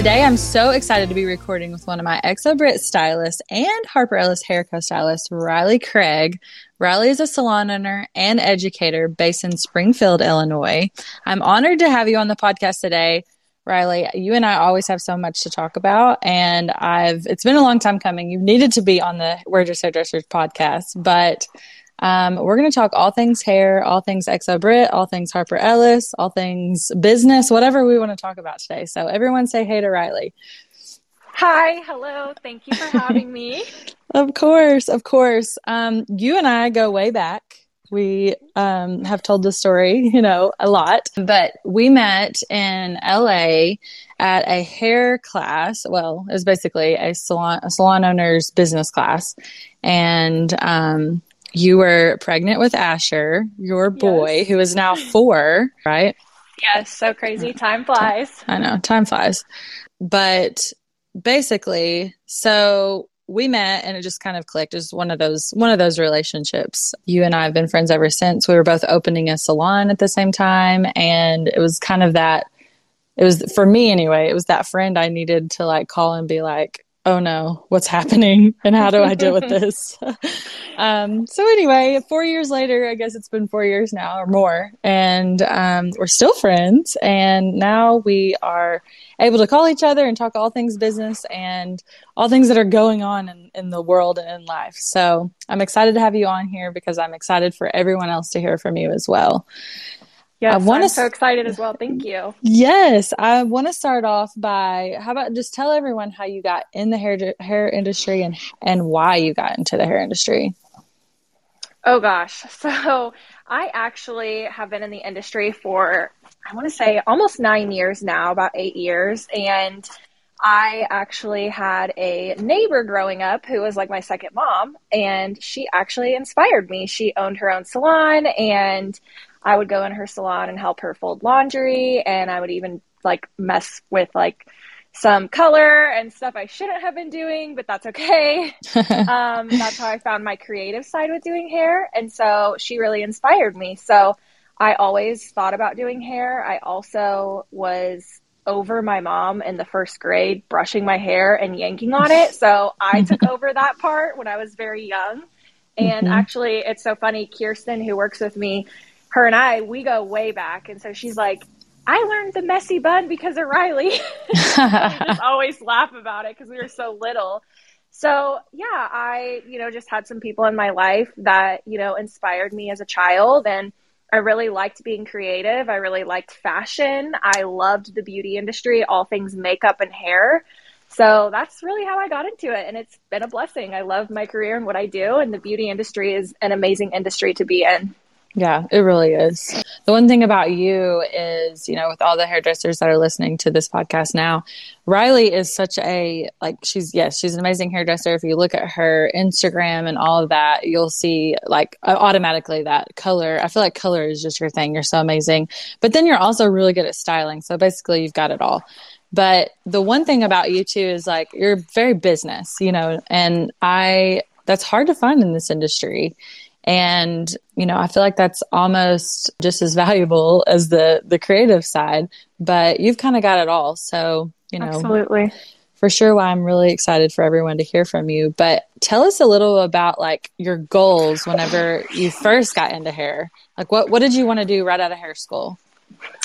Today, I'm so excited to be recording with one of my ExoBrit stylists and Harper Ellis hair co-stylist, Riley Craig. Riley is a salon owner and educator based in Springfield, Illinois. I'm honored to have you on the podcast today. Riley, you and I always have so much to talk about, and I've it's been a long time coming. You needed to be on the We're Just Hairdressers podcast, but um, we're going to talk all things hair, all things ExoBrit, all things Harper Ellis, all things business, whatever we want to talk about today. So everyone say hey to Riley. Hi, hello. Thank you for having me. of course, of course. Um, you and I go way back. We um, have told the story, you know, a lot, but we met in LA at a hair class. Well, it was basically a salon, a salon owner's business class. And um, you were pregnant with Asher, your boy, yes. who is now four, right? Yes, so crazy. Time flies. I know, time flies. But basically, so we met and it just kind of clicked. It was one of those one of those relationships. You and I have been friends ever since. We were both opening a salon at the same time and it was kind of that it was for me anyway, it was that friend I needed to like call and be like, oh no, what's happening and how do I deal with this? um, so anyway, four years later, I guess it's been four years now or more, and um, we're still friends. And now we are able to call each other and talk all things business and all things that are going on in, in the world and in life. So I'm excited to have you on here because I'm excited for everyone else to hear from you as well. Yes, I want I'm so excited as well. Thank you. Yes, I want to start off by how about just tell everyone how you got in the hair hair industry and and why you got into the hair industry. Oh gosh, so I actually have been in the industry for I want to say almost nine years now, about eight years, and I actually had a neighbor growing up who was like my second mom, and she actually inspired me. She owned her own salon, and I would go in her salon and help her fold laundry, and I would even like mess with like some color and stuff I shouldn't have been doing, but that's okay. um, that's how I found my creative side with doing hair, and so she really inspired me. So I always thought about doing hair. I also was over my mom in the first grade brushing my hair and yanking on it. So I took over that part when I was very young. And mm-hmm. actually, it's so funny. Kirsten, who works with me, her and I, we go way back. And so she's like, I learned the messy bun because of Riley. we just always laugh about it because we were so little. So, yeah, I, you know, just had some people in my life that, you know, inspired me as a child. And I really liked being creative. I really liked fashion. I loved the beauty industry, all things makeup and hair. So that's really how I got into it. And it's been a blessing. I love my career and what I do. And the beauty industry is an amazing industry to be in. Yeah, it really is. The one thing about you is, you know, with all the hairdressers that are listening to this podcast now, Riley is such a, like, she's, yes, she's an amazing hairdresser. If you look at her Instagram and all of that, you'll see, like, automatically that color. I feel like color is just your thing. You're so amazing. But then you're also really good at styling. So basically, you've got it all. But the one thing about you too is like, you're very business, you know, and I, that's hard to find in this industry and, you know, I feel like that's almost just as valuable as the the creative side, but you've kind of got it all. So, you know, Absolutely. For sure why I'm really excited for everyone to hear from you. But tell us a little about like your goals whenever you first got into hair. Like what what did you want to do right out of hair school?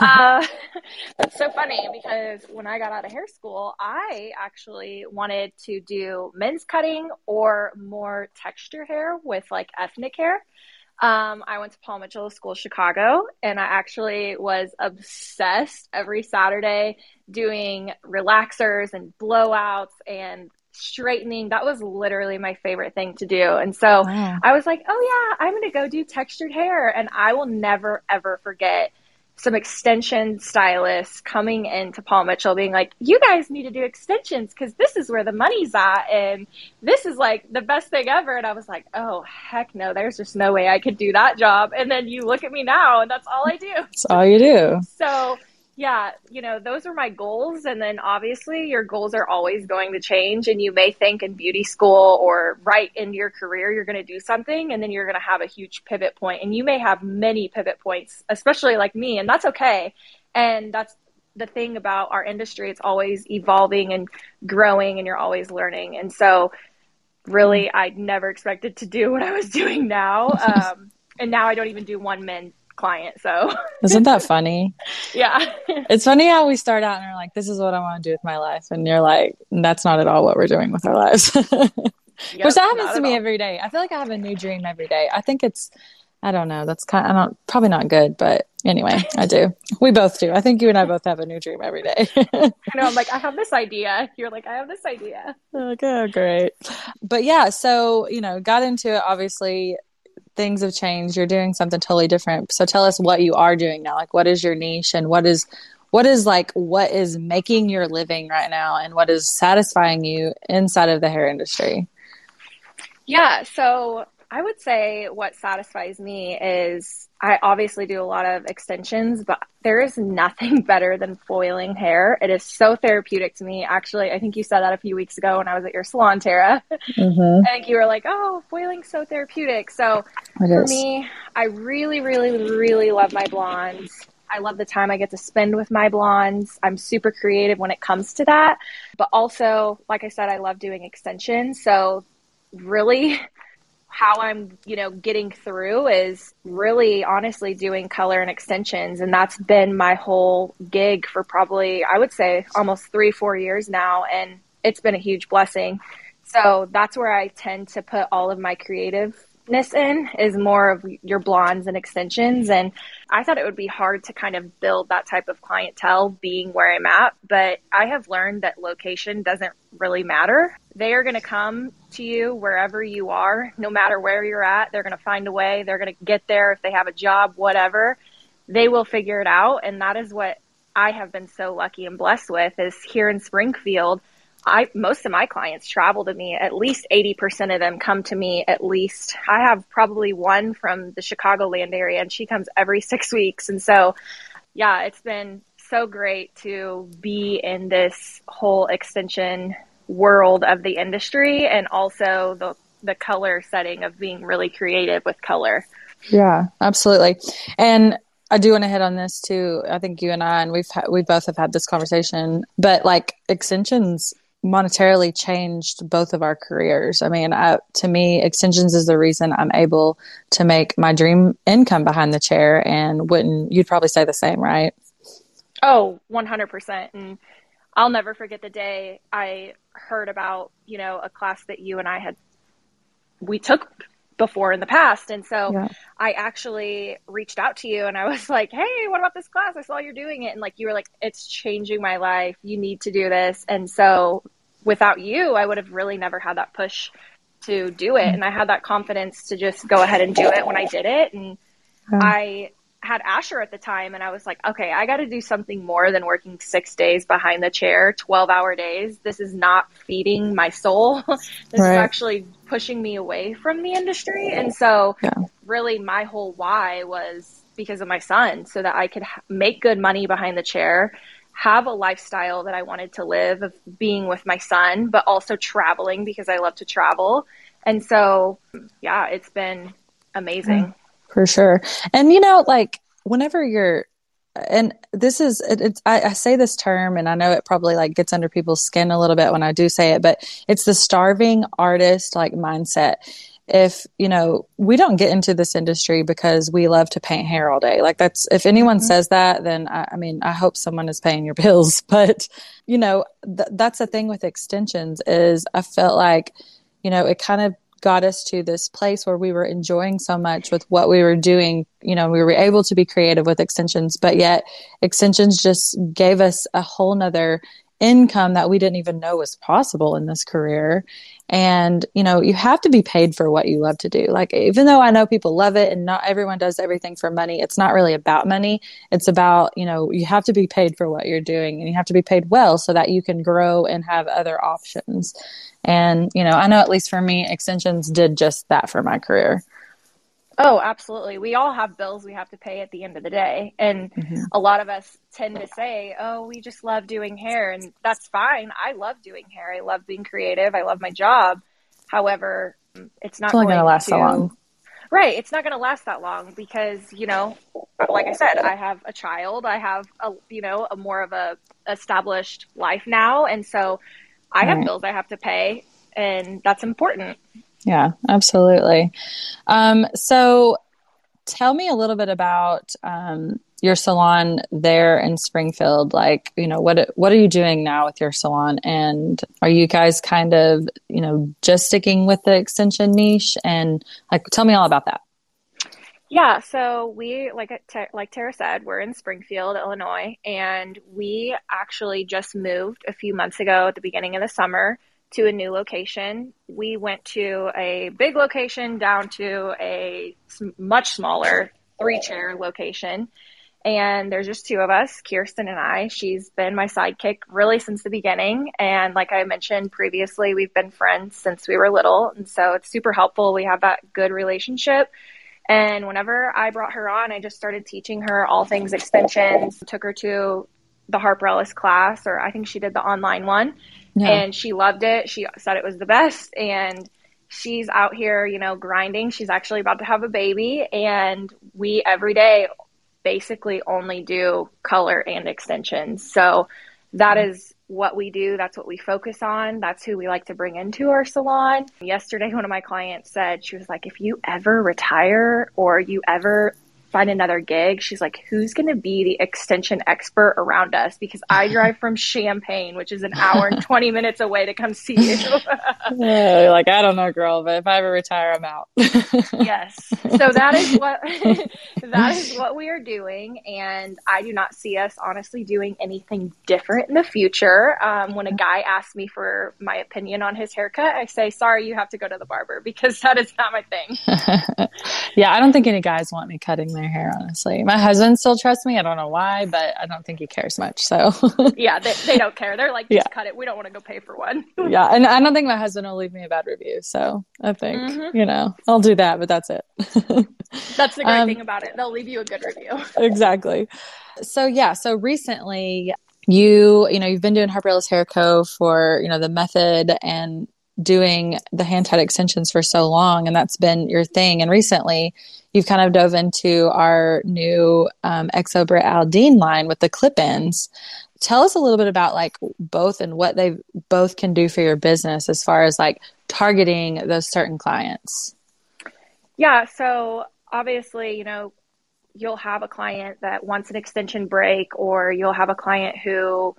uh, that's so funny because when I got out of hair school, I actually wanted to do men's cutting or more texture hair with like ethnic hair. Um, I went to Paul Mitchell School Chicago and I actually was obsessed every Saturday doing relaxers and blowouts and straightening. That was literally my favorite thing to do. And so wow. I was like, oh, yeah, I'm going to go do textured hair. And I will never, ever forget some extension stylists coming into Paul Mitchell being like, you guys need to do extensions because this is where the money's at. And this is like the best thing ever. And I was like, oh, heck no, there's just no way I could do that job. And then you look at me now and that's all I do. That's all you do. So yeah, you know, those are my goals. And then obviously your goals are always going to change. And you may think in beauty school or right in your career, you're going to do something and then you're going to have a huge pivot point. And you may have many pivot points, especially like me, and that's okay. And that's the thing about our industry. It's always evolving and growing, and you're always learning. And so, really, I never expected to do what I was doing now. Um, and now I don't even do one men client. So, isn't that funny? yeah. It's funny how we start out and we're like, this is what I want to do with my life. And you're like, that's not at all what we're doing with our lives. Yep, Which that happens to me all. every day. I feel like I have a new dream every day. I think it's, I don't know. That's kind of, I don't, probably not good, but anyway, I do. We both do. I think you and I both have a new dream every day. I know. I'm like, I have this idea. You're like, I have this idea. Okay, oh, great. But yeah, so, you know, got into it. Obviously, things have changed. You're doing something totally different. So tell us what you are doing now. Like, what is your niche and what is, what is like, what is making your living right now and what is satisfying you inside of the hair industry? Yeah. So I would say what satisfies me is I obviously do a lot of extensions, but there is nothing better than foiling hair. It is so therapeutic to me. Actually, I think you said that a few weeks ago when I was at your salon, Tara. Mm-hmm. I think you were like, oh, foiling's so therapeutic. So it for is. me, I really, really, really love my blondes. I love the time I get to spend with my blondes. I'm super creative when it comes to that. But also, like I said, I love doing extensions. So really how I'm, you know, getting through is really honestly doing color and extensions. And that's been my whole gig for probably, I would say, almost three, four years now. And it's been a huge blessing. So that's where I tend to put all of my creative in is more of your blondes and extensions. And I thought it would be hard to kind of build that type of clientele being where I'm at. But I have learned that location doesn't really matter. They are going to come to you wherever you are, no matter where you're at. They're going to find a way. They're going to get there if they have a job, whatever. They will figure it out. And that is what I have been so lucky and blessed with is here in Springfield. I most of my clients travel to me. At least 80% of them come to me at least. I have probably one from the Chicagoland area and she comes every 6 weeks. And so yeah, it's been so great to be in this whole extension world of the industry and also the the color setting of being really creative with color. Yeah, absolutely. And I do want to hit on this too. I think you and I, and we've ha- we both have had this conversation, but like extensions monetarily changed both of our careers. I mean, I, to me, extensions is the reason I'm able to make my dream income behind the chair. And wouldn't you'd probably say the same, right? Oh, 100%. And I'll never forget the day I heard about, you know, a class that you and I had, we took before in the past. And so yeah. I actually reached out to you and I was like, Hey, what about this class? I saw you're doing it. And like, you were like, it's changing my life. You need to do this. And so without you, I would have really never had that push to do it. Mm. And I had that confidence to just go ahead and do it when I did it. And yeah. I had Asher at the time and I was like, okay, I got to do something more than working six days behind the chair, 12 hour days. This is not feeding my soul. this right. is actually pushing me away from the industry. And so yeah. really my whole why was because of my son so that I could ha- make good money behind the chair, have a lifestyle that I wanted to live of being with my son, but also traveling because I love to travel. And so, yeah, it's been amazing hmm. For sure. And you know, like whenever you're and this is it's I, I, say this term and i know it probably like gets under people's skin a little bit when i do say it but it's the starving artist like mindset if you know we don't get into this industry because we love to paint hair all day like that's if anyone mm-hmm. says that then I, I, mean i hope someone is paying your bills but you know th- that's the thing with extensions is i felt like you know it kind of got us to this place where we were enjoying so much with what we were doing. You know, we were able to be creative with extensions, but yet extensions just gave us a whole nother income that we didn't even know was possible in this career. And, you know, you have to be paid for what you love to do. Like, even though I know people love it and not everyone does everything for money, it's not really about money. It's about, you know, you have to be paid for what you're doing and you have to be paid well so that you can grow and have other options. And, you know, I know at least for me, extensions did just that for my career. Oh, absolutely. We all have bills we have to pay at the end of the day. And mm-hmm. a lot of us tend to say, oh, we just love doing hair. And that's fine. I love doing hair. I love being creative. I love my job. However, it's not going to last so long. Right. It's not going to last that long because, you know, like I said, I have a child. I have a, you know, a more of a established life now. And so I have right. bills I have to pay and that's important. Yeah, absolutely. Um, so tell me a little bit about, um, your salon there in Springfield. Like you know what what are you doing now with your salon? And are you guys kind of you know just sticking with the extension niche? And like tell me all about that. Yeah so we like like Tara said we're in Springfield Illinois and we actually just moved a few months ago at the beginning of the summer to a new location we went to a big location down to a much smaller three chair location and there's just two of us, Kirsten and I. She's been my sidekick really since the beginning. And like I mentioned previously, we've been friends since we were little. And so it's super helpful. We have that good relationship. And whenever I brought her on, I just started teaching her all things extensions, took her to the Harper Ellis class, or I think she did the online one. Yeah. And she loved it. She said it was the best. And she's out here, you know, grinding. She's actually about to have a baby. And we every day basically only do color and extensions. So that mm-hmm. is what we do. That's what we focus on. That's who we like to bring into our salon. Yesterday, one of my clients said, she was like, if you ever retire or you ever find another gig, she's like, who's going to be the extension expert around us? Because I drive from Champaign, which is an hour and 20 minutes away to come see you. yeah, like, I don't know, girl, but if I ever retire, I'm out. yes. So that is what, that is what we are doing. And I do not see us honestly doing anything different in the future. Um, when a guy asks me for my opinion on his haircut, I say, sorry, you have to go to the barber because that is not my thing. yeah. I don't think any guys want me cutting their hair, honestly. My husband still trusts me. I don't know why, but I don't think he cares much. So, yeah, they, they don't care. They're like, just yeah. cut it. We don't want to go pay for one. yeah. And I don't think my husband will leave me a bad review. So I think, mm-hmm. you know, I'll do that, but that's it. that's the great um, thing about it. They'll leave you a good review. exactly. So, yeah. So recently, you, you know, you've been doing Harper Ellis Hair Co. for, you know, the method and doing the hand tied extensions for so long and that's been your thing. And recently you've kind of dove into our new um, exobrit aldine line with the clip-ins. Tell us a little bit about like both and what they both can do for your business as far as like targeting those certain clients. Yeah so obviously you know you'll have a client that wants an extension break or you'll have a client who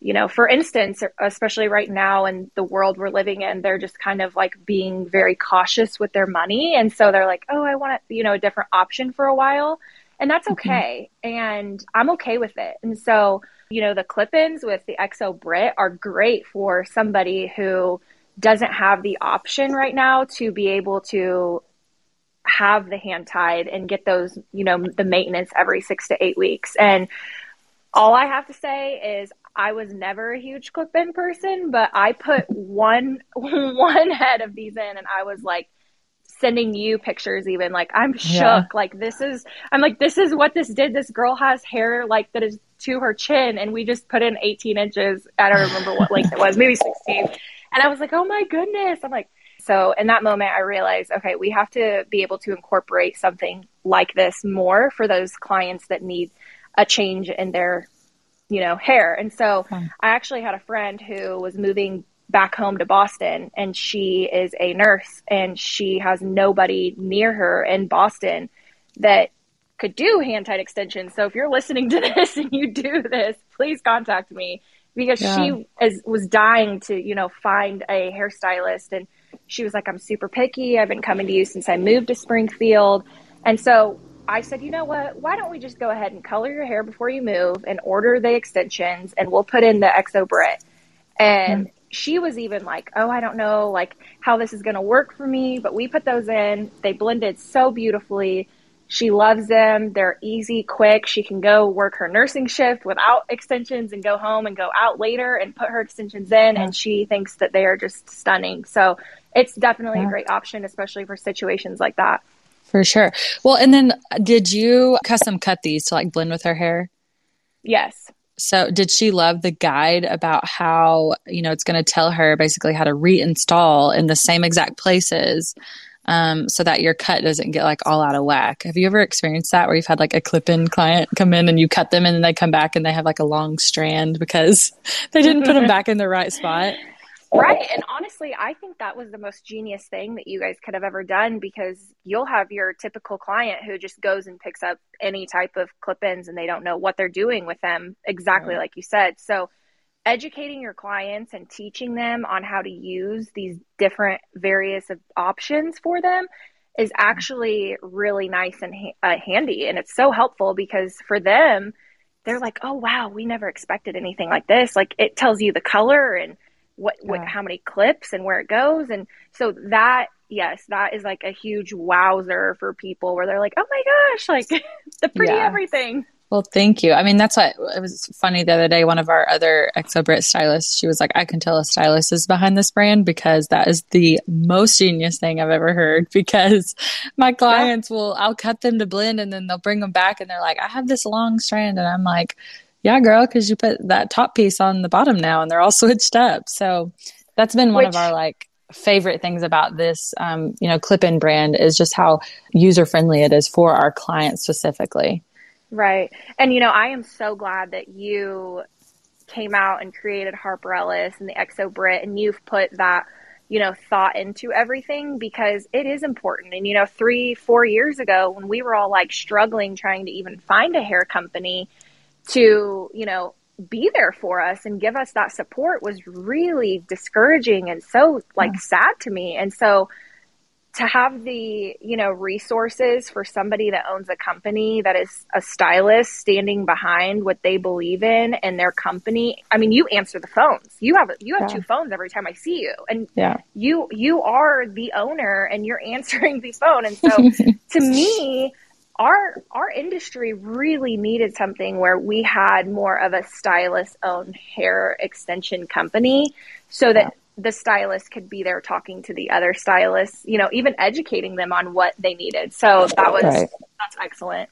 you know, for instance, especially right now in the world we're living in, they're just kind of like being very cautious with their money. And so they're like, oh, I want, to, you know, a different option for a while. And that's mm-hmm. okay. Mm-hmm. And I'm okay with it. And so, you know, the clip ins with the XO Brit are great for somebody who doesn't have the option right now to be able to have the hand tied and get those, you know, the maintenance every six to eight weeks. And all I have to say is I was never a huge clip-in person, but I put one one head of these in, and I was like sending you pictures. Even like I'm shook. Yeah. Like this is I'm like this is what this did. This girl has hair like that is to her chin, and we just put in 18 inches. I don't remember what length it was, maybe 16. And I was like, oh my goodness. I'm like. So in that moment, I realized, okay, we have to be able to incorporate something like this more for those clients that need a change in their you know, hair. And so. I actually had a friend who was moving back home to Boston and she is a nurse and she has nobody near her in Boston that could do hand tied extensions. So if you're listening to this and you do this, please contact me because yeah. she is was dying to, you know, find a hairstylist and she was like, I'm super picky. I've been coming to you since I moved to Springfield. And so I said, you know what? Why don't we just go ahead and color your hair before you move and order the extensions and we'll put in the XO Brit. And mm-hmm. she was even like, oh, I don't know like how this is going to work for me, but we put those in. They blended so beautifully. She loves them. They're easy, quick. She can go work her nursing shift without extensions and go home and go out later and put her extensions in. And she thinks that they are just stunning. So it's definitely yeah. a great option, especially for situations like that. For sure. Well, and then did you custom cut these to like blend with her hair? Yes. So, did she love the guide about how, you know, it's going to tell her basically how to reinstall in the same exact places um, so that your cut doesn't get like all out of whack. Have you ever experienced that where you've had like a clip in client come in and you cut them and then they come back and they have like a long strand because they didn't put them back in the right spot? Right. And honestly, I think that was the most genius thing that you guys could have ever done because you'll have your typical client who just goes and picks up any type of clip ins and they don't know what they're doing with them, exactly right. like you said. So, educating your clients and teaching them on how to use these different various options for them is actually really nice and uh, handy. And it's so helpful because for them, they're like, oh, wow, we never expected anything like this. Like it tells you the color and what, yeah. what how many clips and where it goes and so that yes that is like a huge wowzer for people where they're like oh my gosh like the pretty yeah. everything well, thank you. I mean, that's what it was funny the other day. One of our other Exo stylists, she was like, I can tell a stylist is behind this brand because that is the most genius thing I've ever heard. Because my clients yeah. will, I'll cut them to blend and then they'll bring them back and they're like, I have this long strand. And I'm like, yeah, girl, because you put that top piece on the bottom now and they're all switched up. So that's been one Which, of our like favorite things about this, um, you know, clip in brand is just how user friendly it is for our clients specifically. Right. And, you know, I am so glad that you came out and created Harper Ellis and the Exo Brit and you've put that, you know, thought into everything because it is important. And, you know, three, four years ago when we were all like struggling trying to even find a hair company, to, you know, be there for us and give us that support was really discouraging and so like yeah. sad to me. And so to have the, you know, resources for somebody that owns a company that is a stylist standing behind what they believe in and their company. I mean, you answer the phones. You have you have yeah. two phones every time I see you. And yeah. you you are the owner and you're answering the phone. And so to me, our our industry really needed something where we had more of a stylist owned hair extension company so that yeah. the stylist could be there talking to the other stylists, you know, even educating them on what they needed. So that was right. that's excellent.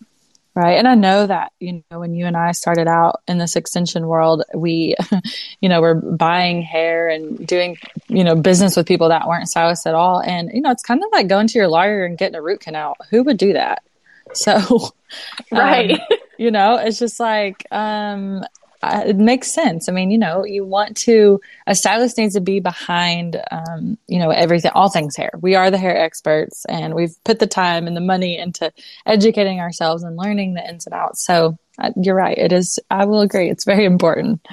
Right. And I know that, you know, when you and I started out in this extension world, we, you know, were buying hair and doing, you know, business with people that weren't stylists at all. And, you know, it's kind of like going to your lawyer and getting a root canal. Who would do that? So, right. Um, you know, it's just like, um, it makes sense. I mean, you know, you want to, a stylist needs to be behind, um, you know, everything, all things hair. We are the hair experts and we've put the time and the money into educating ourselves and learning the ins and outs. So uh, you're right. It is, I will agree. It's very important.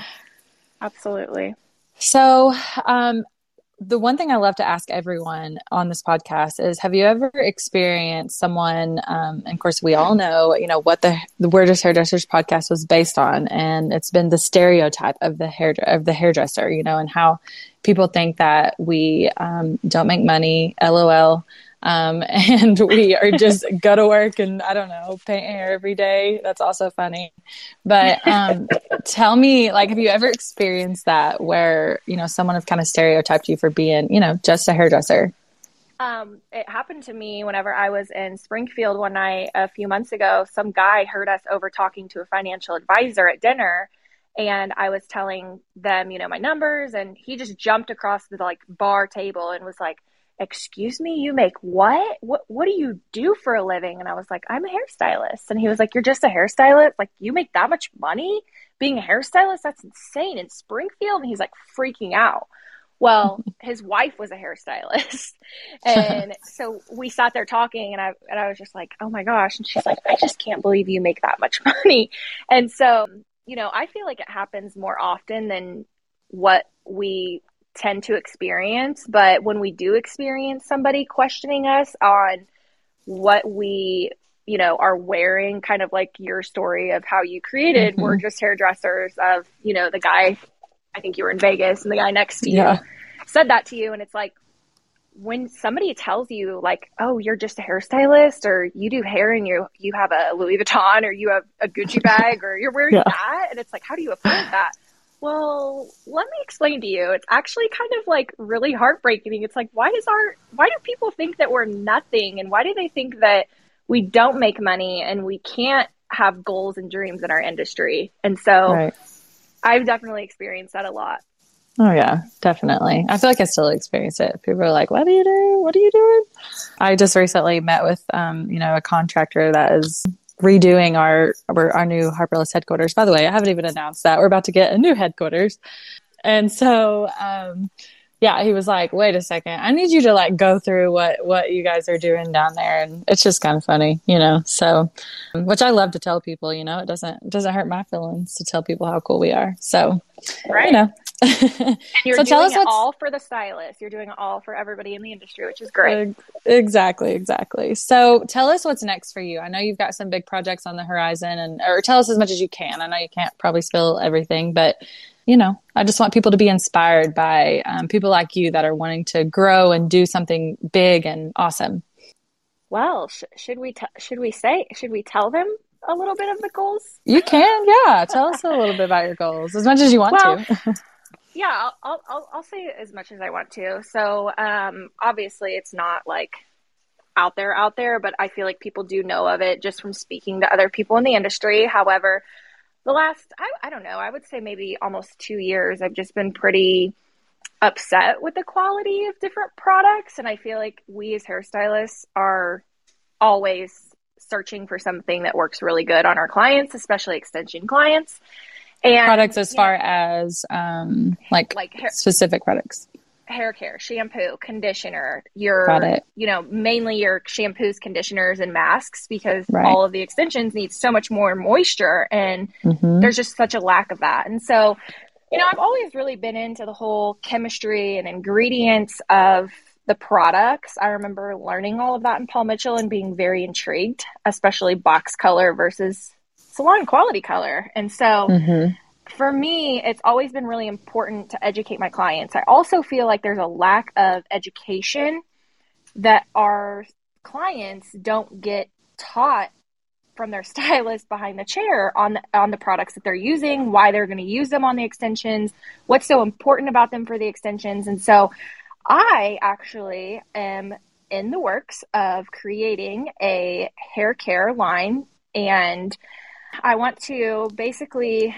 Absolutely. So, um, the one thing I love to ask everyone on this podcast is Have you ever experienced someone, um, and of course, we all know, you know, what the, the We're Hairdressers podcast was based on, and it's been the stereotype of the hair of the hairdresser, you know, and how people think that we um, don't make money, lol, um, and we are just go to work and I don't know, paint hair every day. That's also funny. But um, tell me, like, have you ever experienced that where, you know, someone has kind of stereotyped you for being, you know, just a hairdresser? Um, it happened to me whenever I was in Springfield one night a few months ago. Some guy heard us over talking to a financial advisor at dinner and I was telling them, you know, my numbers and he just jumped across the like bar table and was like, excuse me, you make what? What what do you do for a living? And I was like, I'm a hairstylist. And he was like, You're just a hairstylist? Like you make that much money being a hairstylist? That's insane in Springfield. And he's like freaking out. Well, his wife was a hairstylist. And so we sat there talking and I and I was just like, "Oh my gosh." And she's like, "I just can't believe you make that much money." And so, you know, I feel like it happens more often than what we tend to experience. But when we do experience somebody questioning us on what we, you know, are wearing, kind of like your story of how you created mm-hmm. We're Just Hairdressers, of, you know, the guy, I think you were in Vegas and the guy next to you yeah. said that to you. And it's like, when somebody tells you like, oh, you're just a hairstylist or you do hair and you you have a Louis Vuitton or you have a Gucci bag or you're wearing yeah. that and it's like, how do you afford that? Well, let me explain to you. It's actually kind of like really heartbreaking. It's like, why does our, why do people think that we're nothing? And why do they think that we don't make money and we can't have goals and dreams in our industry? And so right. I've definitely experienced that a lot. Oh yeah, definitely. I feel like I still experience it. People are like, "What are you doing? What are you doing?" I just recently met with, um, you know, a contractor that is redoing our our new Harper Ellis headquarters. By the way, I haven't even announced that we're about to get a new headquarters, and so um, yeah, he was like, "Wait a second, I need you to like go through what what you guys are doing down there," and it's just kind of funny, you know. So, which I love to tell people, you know, it doesn't it doesn't hurt my feelings to tell people how cool we are. So, right, you know. And you're so doing tell us it all for the stylist. You're doing it all for everybody in the industry, which is great. Exactly, exactly. So tell us what's next for you. I know you've got some big projects on the horizon, and or tell us as much as you can. I know you can't probably spill everything, but you know, I just want people to be inspired by um, people like you that are wanting to grow and do something big and awesome. Well, sh- should we t- should we say should we tell them a little bit of the goals? You can, yeah. Tell us a little bit about your goals as much as you want well, to. yeah, I'll, I'll I'll say as much as I want to. So, um, obviously, it's not like out there out there, but I feel like people do know of it just from speaking to other people in the industry. However, the last I, I don't know i would say maybe almost two years i've just been pretty upset with the quality of different products and i feel like we as hairstylists are always searching for something that works really good on our clients especially extension clients and products as far as um like, like hair- specific products hair care, shampoo, conditioner, your you know, mainly your shampoos, conditioners and masks because right. all of the extensions need so much more moisture and mm-hmm. there's just such a lack of that. And so, you know, I've always really been into the whole chemistry and ingredients of the products. I remember learning all of that in Paul Mitchell and being very intrigued, especially box color versus salon quality color. And so mm-hmm for me, it's always been really important to educate my clients. I also feel like there's a lack of education that our clients don't get taught from their stylist behind the chair on the, on the products that they're using, why they're going to use them on the extensions, what's so important about them for the extensions. And so I actually am in the works of creating a hair care line and I want to basically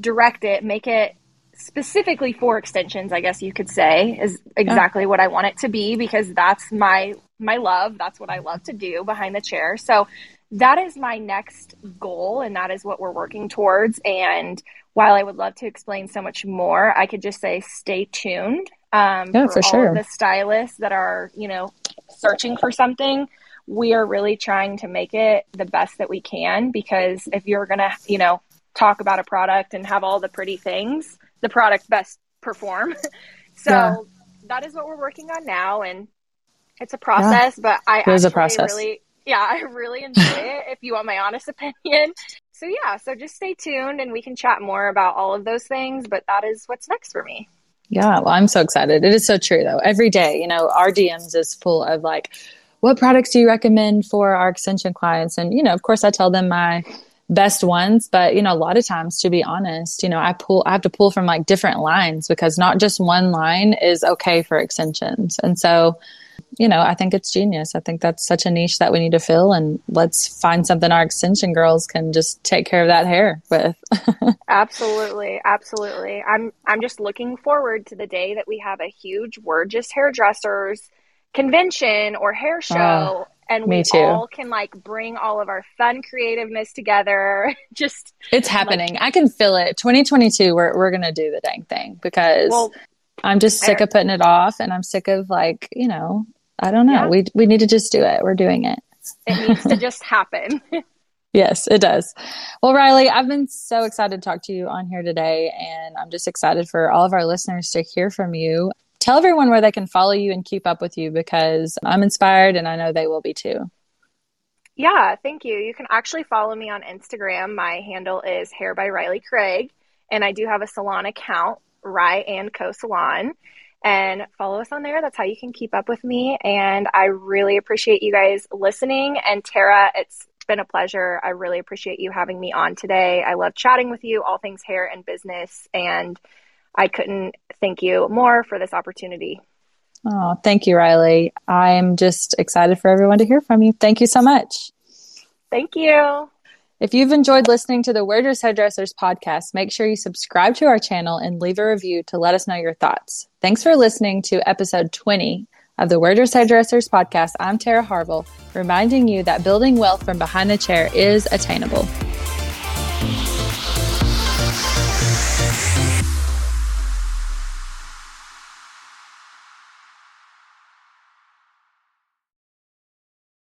direct it, make it specifically for extensions, I guess you could say, is exactly yeah. what I want it to be because that's my my love. That's what I love to do behind the chair. So that is my next goal and that is what we're working towards. And while I would love to explain so much more, I could just say stay tuned. Um, yeah, for, for sure. the stylists that are, you know, searching for something, we are really trying to make it the best that we can because if you're going to, you know, talk about a product and have all the pretty things, the product best perform. so yeah. that is what we're working on now, and it's a process. Yeah. But I it is a process. really, yeah, I really enjoy it. If you want my honest opinion, so yeah, so just stay tuned, and we can chat more about all of those things. But that is what's next for me. Yeah, well, I'm so excited. It is so true, though. Every day, you know, our DMs is full of like, what products do you recommend for our extension clients? And, you know, of course, I tell them my best ones but you know a lot of times to be honest you know i pull i have to pull from like different lines because not just one line is okay for extensions. And so you know i think it's genius. I think that's such a niche that we need to fill and let's find something our extension girls can just take care of that hair with. Absolutely. Absolutely. I'm i'm just looking forward to the day that we have a huge We're Just Hairdressers convention or hair ah, show and we all can like bring all of our fun creativeness together. Just it's happening. Like, I can feel it. 2022, we're we're gonna do the dang thing because well, I'm just sick of putting it off, and I'm sick of like you know I don't know. Yeah. We we need to just do it. We're doing it. It needs to just happen. yes, it does. Well, Riley, I've been so excited to talk to you on here today, and I'm just excited for all of our listeners to hear from you tell everyone where they can follow you and keep up with you because I'm inspired and I know they will be too. Yeah, thank you. You can actually follow me on Instagram. My handle is Hair by Riley Craig, and I do have a salon account, Rye and Co Salon. And follow us on there. That's how you can keep up with me. And I really appreciate you guys listening. And Tara, it's been a pleasure. I really appreciate you having me on today. I love chatting with you, all things hair and business. And I couldn't thank you more for this opportunity. Oh, thank you, Riley. I'm just excited for everyone to hear from you. Thank you so much. Thank you. If you've enjoyed listening to the We're Just Hairdressers podcast, make sure you subscribe to our channel and leave a review to let us know your thoughts. Thanks for listening to episode 20 of the We're Just Hairdressers podcast. I'm Tara Harville, reminding you that building wealth from behind the chair is attainable.